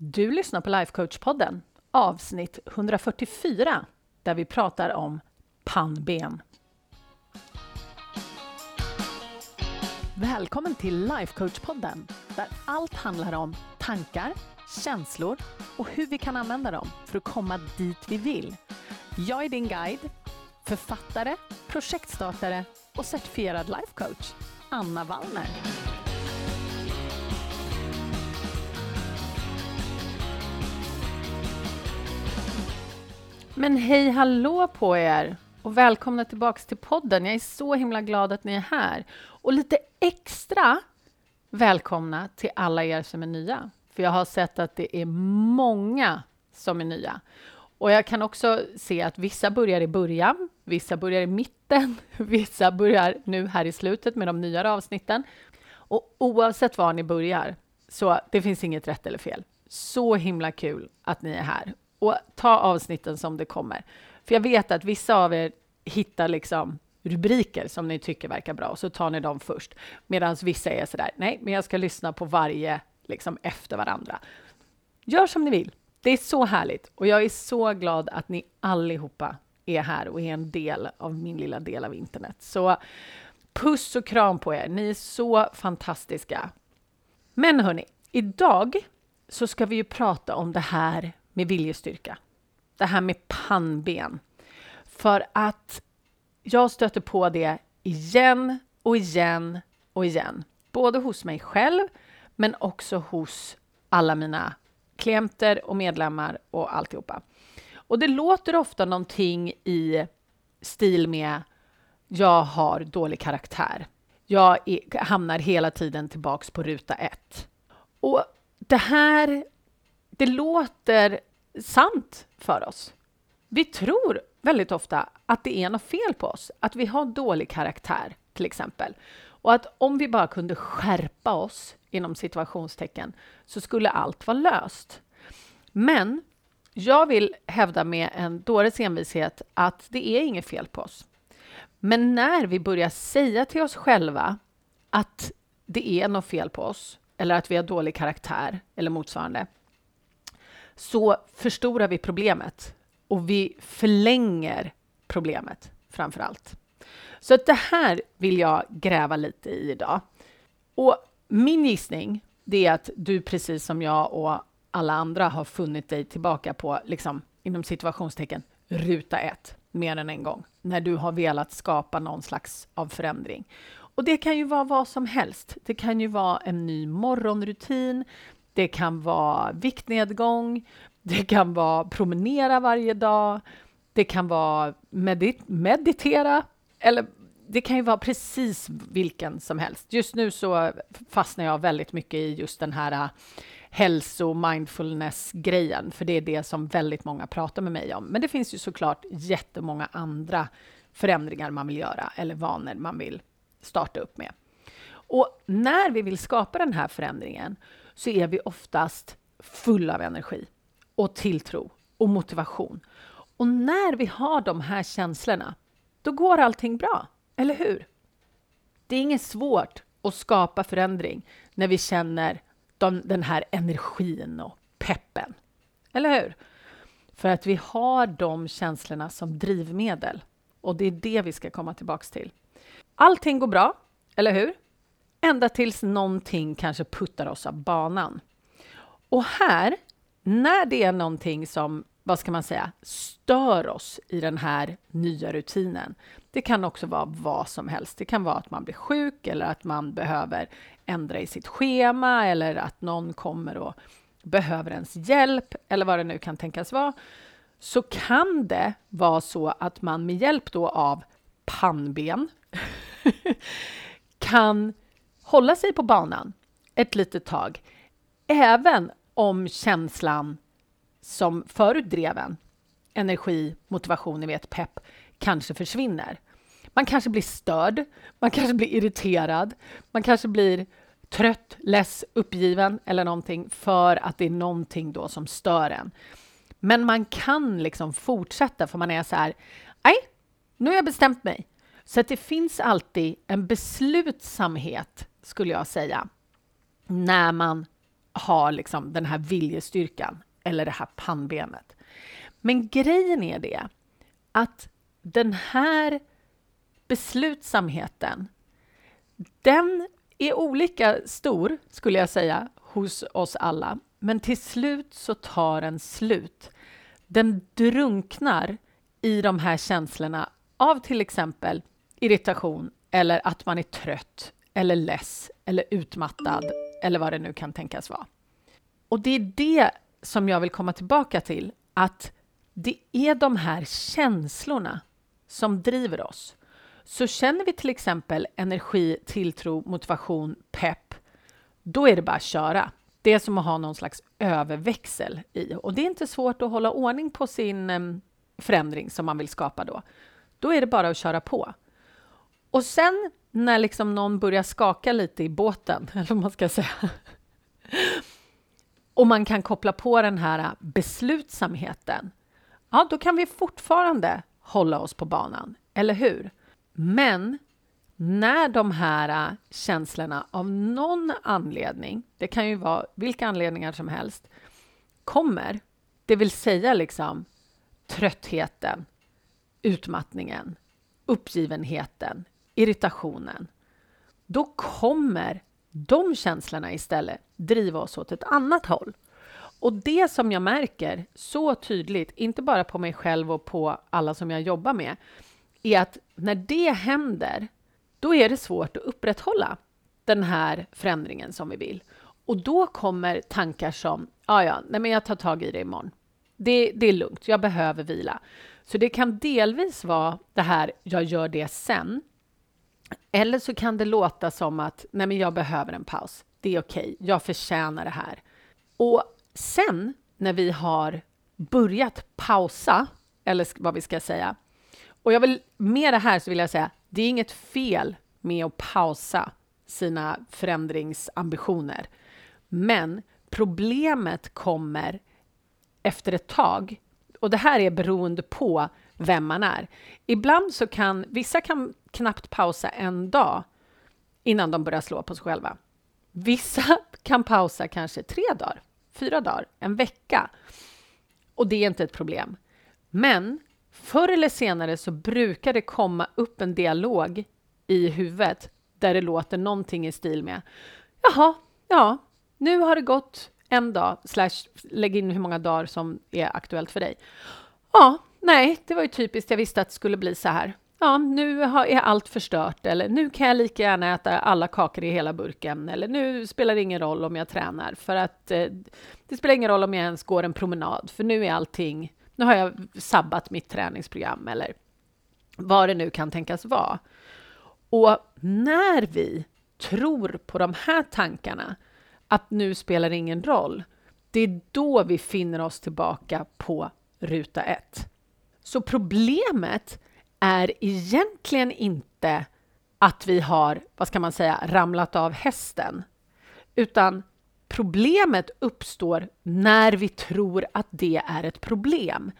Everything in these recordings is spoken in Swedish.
Du lyssnar på Lifecoach-podden, avsnitt 144, där vi pratar om pannben. Välkommen till Lifecoach-podden, där allt handlar om tankar, känslor och hur vi kan använda dem för att komma dit vi vill. Jag är din guide, författare, projektstartare och certifierad lifecoach, Anna Wallner. Men hej hallå på er och välkomna tillbaks till podden. Jag är så himla glad att ni är här. Och lite extra välkomna till alla er som är nya. För jag har sett att det är många som är nya. Och jag kan också se att vissa börjar i början, vissa börjar i mitten, vissa börjar nu här i slutet med de nyare avsnitten. Och oavsett var ni börjar, så det finns inget rätt eller fel. Så himla kul att ni är här och ta avsnitten som det kommer. För jag vet att vissa av er hittar liksom rubriker som ni tycker verkar bra och så tar ni dem först. Medan vissa är sådär, nej, men jag ska lyssna på varje liksom efter varandra. Gör som ni vill. Det är så härligt och jag är så glad att ni allihopa är här och är en del av min lilla del av internet. Så puss och kram på er. Ni är så fantastiska. Men hörni, idag så ska vi ju prata om det här med viljestyrka. Det här med pannben. För att jag stöter på det igen och igen och igen. Både hos mig själv, men också hos alla mina klienter och medlemmar och alltihopa. Och det låter ofta någonting i stil med jag har dålig karaktär. Jag är, hamnar hela tiden tillbaks på ruta ett. Och det här, det låter sant för oss. Vi tror väldigt ofta att det är något fel på oss, att vi har dålig karaktär till exempel. Och att om vi bara kunde skärpa oss inom situationstecken så skulle allt vara löst. Men jag vill hävda med en dåres envishet att det är inget fel på oss. Men när vi börjar säga till oss själva att det är något fel på oss eller att vi har dålig karaktär eller motsvarande, så förstorar vi problemet och vi förlänger problemet framför allt. Så att det här vill jag gräva lite i idag. Och min gissning det är att du precis som jag och alla andra har funnit dig tillbaka på, liksom, inom situationstecken, ruta ett mer än en gång, när du har velat skapa någon slags av förändring. Och det kan ju vara vad som helst. Det kan ju vara en ny morgonrutin. Det kan vara viktnedgång, det kan vara promenera varje dag, det kan vara medit meditera, eller det kan ju vara precis vilken som helst. Just nu så fastnar jag väldigt mycket i just den här äh, hälso mindfulness-grejen, för det är det som väldigt många pratar med mig om. Men det finns ju såklart jättemånga andra förändringar man vill göra eller vanor man vill starta upp med. Och när vi vill skapa den här förändringen så är vi oftast fulla av energi och tilltro och motivation. Och när vi har de här känslorna, då går allting bra, eller hur? Det är inget svårt att skapa förändring när vi känner de, den här energin och peppen, eller hur? För att vi har de känslorna som drivmedel och det är det vi ska komma tillbaks till. Allting går bra, eller hur? Ända tills någonting kanske puttar oss av banan. Och här, när det är någonting som, vad ska man säga, stör oss i den här nya rutinen. Det kan också vara vad som helst. Det kan vara att man blir sjuk eller att man behöver ändra i sitt schema eller att någon kommer och behöver ens hjälp eller vad det nu kan tänkas vara. Så kan det vara så att man med hjälp då av pannben kan hålla sig på banan ett litet tag, även om känslan som förut drev en, energi, motivation, ni vet, pepp, kanske försvinner. Man kanske blir störd, man kanske blir irriterad, man kanske blir trött, less, uppgiven eller någonting för att det är någonting då som stör en. Men man kan liksom fortsätta för man är så här, nej, nu har jag bestämt mig. Så att det finns alltid en beslutsamhet skulle jag säga, när man har liksom den här viljestyrkan eller det här pannbenet. Men grejen är det att den här beslutsamheten, den är olika stor, skulle jag säga, hos oss alla. Men till slut så tar den slut. Den drunknar i de här känslorna av till exempel irritation eller att man är trött eller less eller utmattad eller vad det nu kan tänkas vara. Och det är det som jag vill komma tillbaka till, att det är de här känslorna som driver oss. Så känner vi till exempel energi, tilltro, motivation, pepp, då är det bara att köra. Det är som att ha någon slags överväxel i. Och det är inte svårt att hålla ordning på sin ehm, förändring som man vill skapa då. Då är det bara att köra på. Och sen när liksom någon börjar skaka lite i båten, eller vad man ska säga, och man kan koppla på den här beslutsamheten, ja, då kan vi fortfarande hålla oss på banan, eller hur? Men när de här känslorna av någon anledning, det kan ju vara vilka anledningar som helst, kommer, det vill säga liksom tröttheten, utmattningen, uppgivenheten, irritationen, då kommer de känslorna istället driva oss åt ett annat håll. Och det som jag märker så tydligt, inte bara på mig själv och på alla som jag jobbar med, är att när det händer, då är det svårt att upprätthålla den här förändringen som vi vill. Och då kommer tankar som, ja, ja, nej, men jag tar tag i det imorgon. Det, det är lugnt, jag behöver vila. Så det kan delvis vara det här, jag gör det sen. Eller så kan det låta som att, nej men jag behöver en paus. Det är okej, okay. jag förtjänar det här. Och sen när vi har börjat pausa, eller vad vi ska säga, och jag vill, med det här så vill jag säga, det är inget fel med att pausa sina förändringsambitioner. Men problemet kommer efter ett tag. Och det här är beroende på vem man är. Ibland så kan vissa kan knappt pausa en dag innan de börjar slå på sig själva. Vissa kan pausa kanske tre dagar, fyra dagar, en vecka. Och det är inte ett problem. Men förr eller senare så brukar det komma upp en dialog i huvudet där det låter någonting i stil med Jaha, ja, nu har det gått en dag, slash lägg in hur många dagar som är aktuellt för dig. Ja, nej, det var ju typiskt. Jag visste att det skulle bli så här. Ja, nu är allt förstört eller nu kan jag lika gärna äta alla kakor i hela burken eller nu spelar det ingen roll om jag tränar för att eh, det spelar ingen roll om jag ens går en promenad för nu är allting, nu har jag sabbat mitt träningsprogram eller vad det nu kan tänkas vara. Och när vi tror på de här tankarna att nu spelar det ingen roll, det är då vi finner oss tillbaka på ruta ett. Så problemet är egentligen inte att vi har, vad ska man säga, ramlat av hästen, utan problemet uppstår när vi tror att det är ett problem.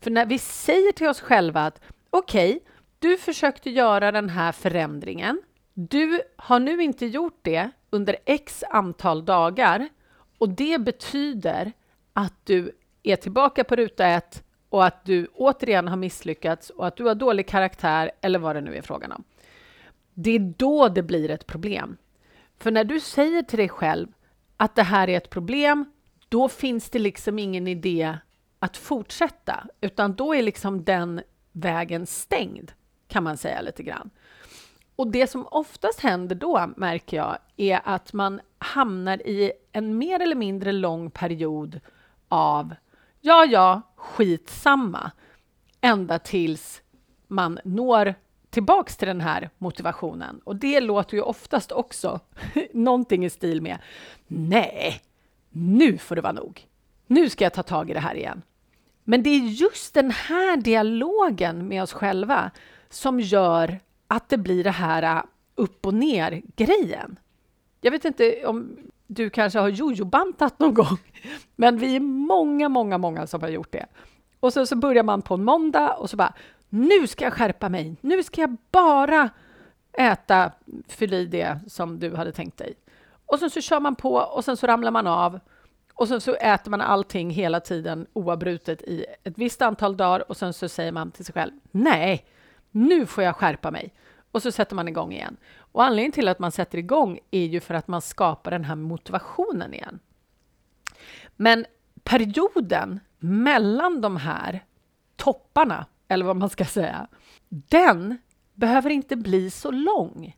För när vi säger till oss själva att okej, okay, du försökte göra den här förändringen. Du har nu inte gjort det under x antal dagar och det betyder att du är tillbaka på ruta ett och att du återigen har misslyckats och att du har dålig karaktär eller vad det nu är frågan om. Det är då det blir ett problem. För när du säger till dig själv att det här är ett problem, då finns det liksom ingen idé att fortsätta, utan då är liksom den vägen stängd, kan man säga lite grann. Och det som oftast händer då, märker jag, är att man hamnar i en mer eller mindre lång period av ja, ja, skitsamma, ända tills man når tillbaks till den här motivationen. Och det låter ju oftast också någonting i stil med nej, nu får det vara nog. Nu ska jag ta tag i det här igen. Men det är just den här dialogen med oss själva som gör att det blir det här äh, upp och ner grejen. Jag vet inte om du kanske har jojobantat någon gång, men vi är många, många, många som har gjort det. Och så, så börjar man på en måndag och så bara, nu ska jag skärpa mig. Nu ska jag bara äta, fyll i det som du hade tänkt dig. Och sen så kör man på och sen så ramlar man av och sen så äter man allting hela tiden oavbrutet i ett visst antal dagar och sen så säger man till sig själv nej, nu får jag skärpa mig. Och så sätter man igång igen. Och anledningen till att man sätter igång är ju för att man skapar den här motivationen igen. Men perioden mellan de här topparna, eller vad man ska säga, den behöver inte bli så lång.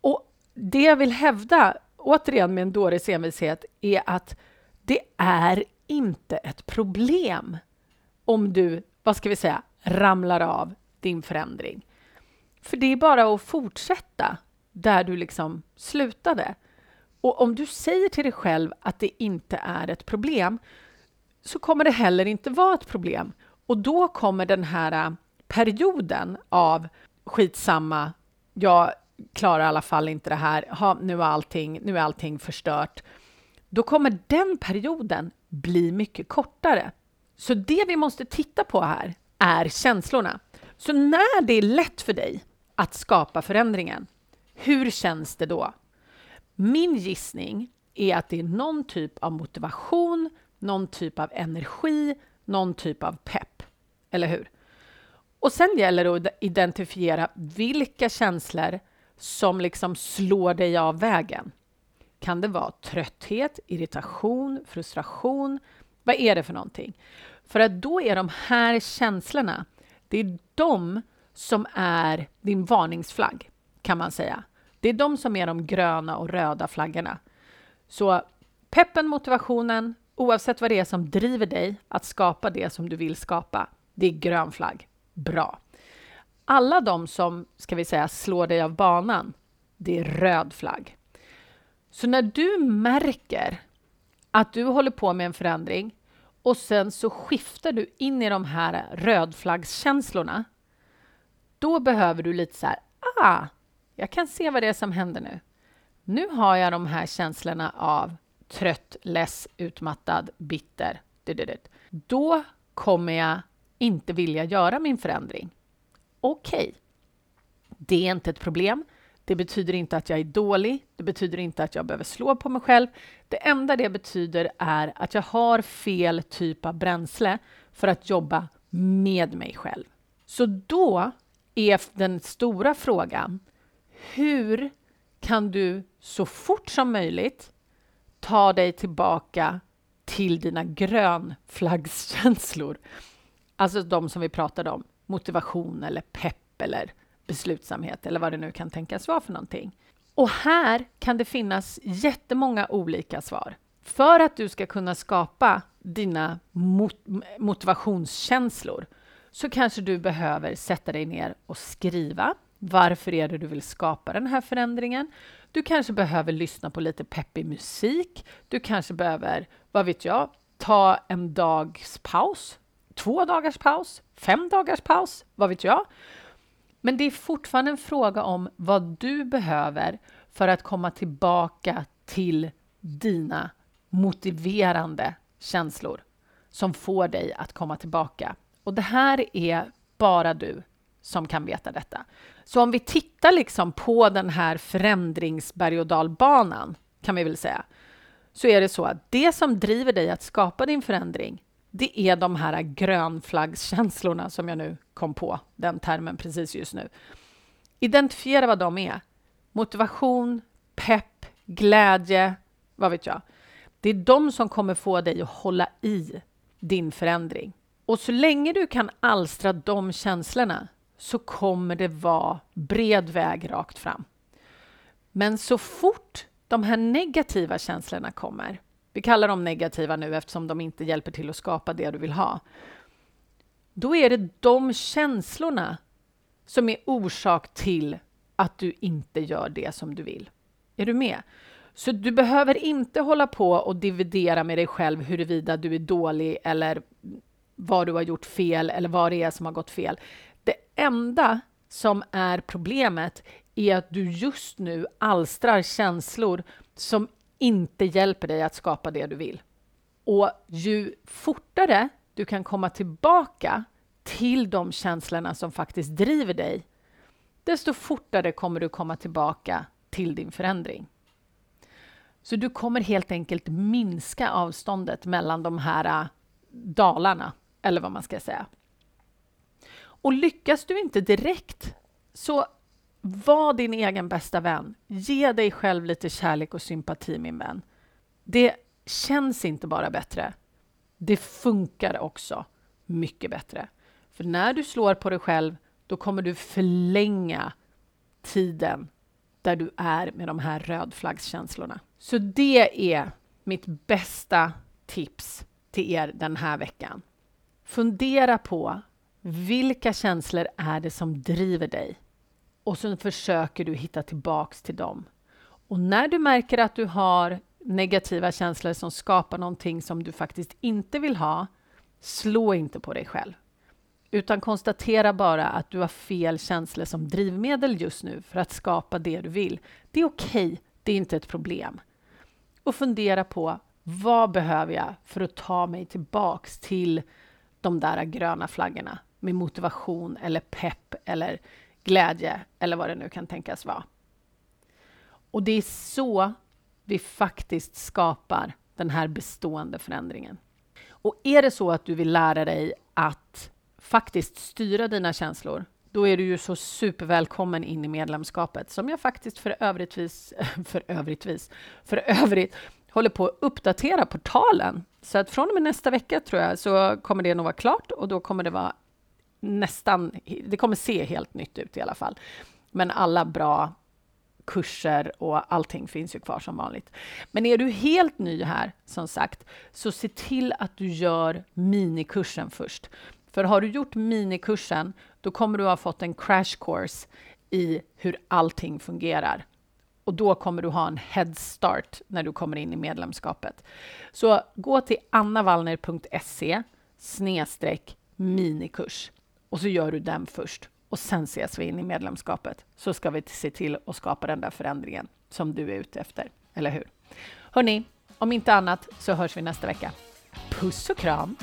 Och det jag vill hävda, återigen med en dåres envishet, är att det är inte ett problem om du, vad ska vi säga, ramlar av din förändring. För det är bara att fortsätta där du liksom slutade. Och om du säger till dig själv att det inte är ett problem så kommer det heller inte vara ett problem. Och då kommer den här äh, perioden av skitsamma, jag klarar i alla fall inte det här, ha, nu, är allting, nu är allting förstört. Då kommer den perioden bli mycket kortare. Så det vi måste titta på här är känslorna. Så när det är lätt för dig att skapa förändringen, hur känns det då? Min gissning är att det är någon typ av motivation, någon typ av energi, någon typ av pepp. Eller hur? Och sen gäller det att identifiera vilka känslor som liksom slår dig av vägen. Kan det vara trötthet, irritation, frustration? Vad är det för någonting? För att då är de här känslorna, det är de som är din varningsflagg, kan man säga. Det är de som är de gröna och röda flaggorna. Så peppen, motivationen, oavsett vad det är som driver dig att skapa det som du vill skapa, det är grön flagg. Bra. Alla de som, ska vi säga, slår dig av banan, det är röd flagg. Så när du märker att du håller på med en förändring och sen så skiftar du in i de här rödflaggskänslorna, då behöver du lite så här, ah, jag kan se vad det är som händer nu. Nu har jag de här känslorna av trött, less, utmattad, bitter. Då kommer jag inte vilja göra min förändring. Okej, okay. det är inte ett problem. Det betyder inte att jag är dålig. Det betyder inte att jag behöver slå på mig själv. Det enda det betyder är att jag har fel typ av bränsle för att jobba med mig själv. Så då är den stora frågan hur kan du så fort som möjligt ta dig tillbaka till dina grönflaggskänslor? Alltså de som vi pratade om, motivation eller pepp eller beslutsamhet eller vad det nu kan tänkas vara för någonting. Och här kan det finnas jättemånga olika svar. För att du ska kunna skapa dina mot motivationskänslor så kanske du behöver sätta dig ner och skriva. Varför är det du vill skapa den här förändringen? Du kanske behöver lyssna på lite peppig musik. Du kanske behöver, vad vet jag, ta en dags paus, två dagars paus, fem dagars paus, vad vet jag? Men det är fortfarande en fråga om vad du behöver för att komma tillbaka till dina motiverande känslor som får dig att komma tillbaka. Och det här är bara du som kan veta detta. Så om vi tittar liksom på den här förändringsberg och dalbanan, kan vi väl säga, så är det så att det som driver dig att skapa din förändring, det är de här grönflaggskänslorna som jag nu kom på, den termen precis just nu. Identifiera vad de är. Motivation, pepp, glädje, vad vet jag. Det är de som kommer få dig att hålla i din förändring. Och så länge du kan alstra de känslorna så kommer det vara bred väg rakt fram. Men så fort de här negativa känslorna kommer, vi kallar dem negativa nu eftersom de inte hjälper till att skapa det du vill ha, då är det de känslorna som är orsak till att du inte gör det som du vill. Är du med? Så du behöver inte hålla på och dividera med dig själv huruvida du är dålig eller vad du har gjort fel eller vad det är som har gått fel. Det enda som är problemet är att du just nu alstrar känslor som inte hjälper dig att skapa det du vill. Och ju fortare du kan komma tillbaka till de känslorna som faktiskt driver dig, desto fortare kommer du komma tillbaka till din förändring. Så du kommer helt enkelt minska avståndet mellan de här äh, dalarna, eller vad man ska säga. Och lyckas du inte direkt, så var din egen bästa vän. Ge dig själv lite kärlek och sympati, min vän. Det känns inte bara bättre, det funkar också mycket bättre. För när du slår på dig själv, då kommer du förlänga tiden där du är med de här rödflaggskänslorna. Så det är mitt bästa tips till er den här veckan. Fundera på vilka känslor är det som driver dig? Och så försöker du hitta tillbaks till dem. Och när du märker att du har negativa känslor som skapar någonting som du faktiskt inte vill ha, slå inte på dig själv. Utan konstatera bara att du har fel känslor som drivmedel just nu för att skapa det du vill. Det är okej, okay, det är inte ett problem. Och fundera på vad behöver jag för att ta mig tillbaks till de där gröna flaggorna med motivation eller pepp eller glädje eller vad det nu kan tänkas vara. Och det är så vi faktiskt skapar den här bestående förändringen. Och är det så att du vill lära dig att faktiskt styra dina känslor, då är du ju så supervälkommen in i medlemskapet som jag faktiskt för övrigtvis, för övrigtvis, för övrigt håller på att uppdatera portalen. Så att från och med nästa vecka tror jag så kommer det nog vara klart och då kommer det vara nästan, det kommer se helt nytt ut i alla fall. Men alla bra kurser och allting finns ju kvar som vanligt. Men är du helt ny här, som sagt, så se till att du gör minikursen först. För har du gjort minikursen, då kommer du ha fått en crash course i hur allting fungerar. Och då kommer du ha en head start när du kommer in i medlemskapet. Så gå till annavallner.se snedstreck minikurs och så gör du den först och sen ses vi in i medlemskapet så ska vi se till att skapa den där förändringen som du är ute efter, eller hur? Hörni, om inte annat så hörs vi nästa vecka. Puss och kram!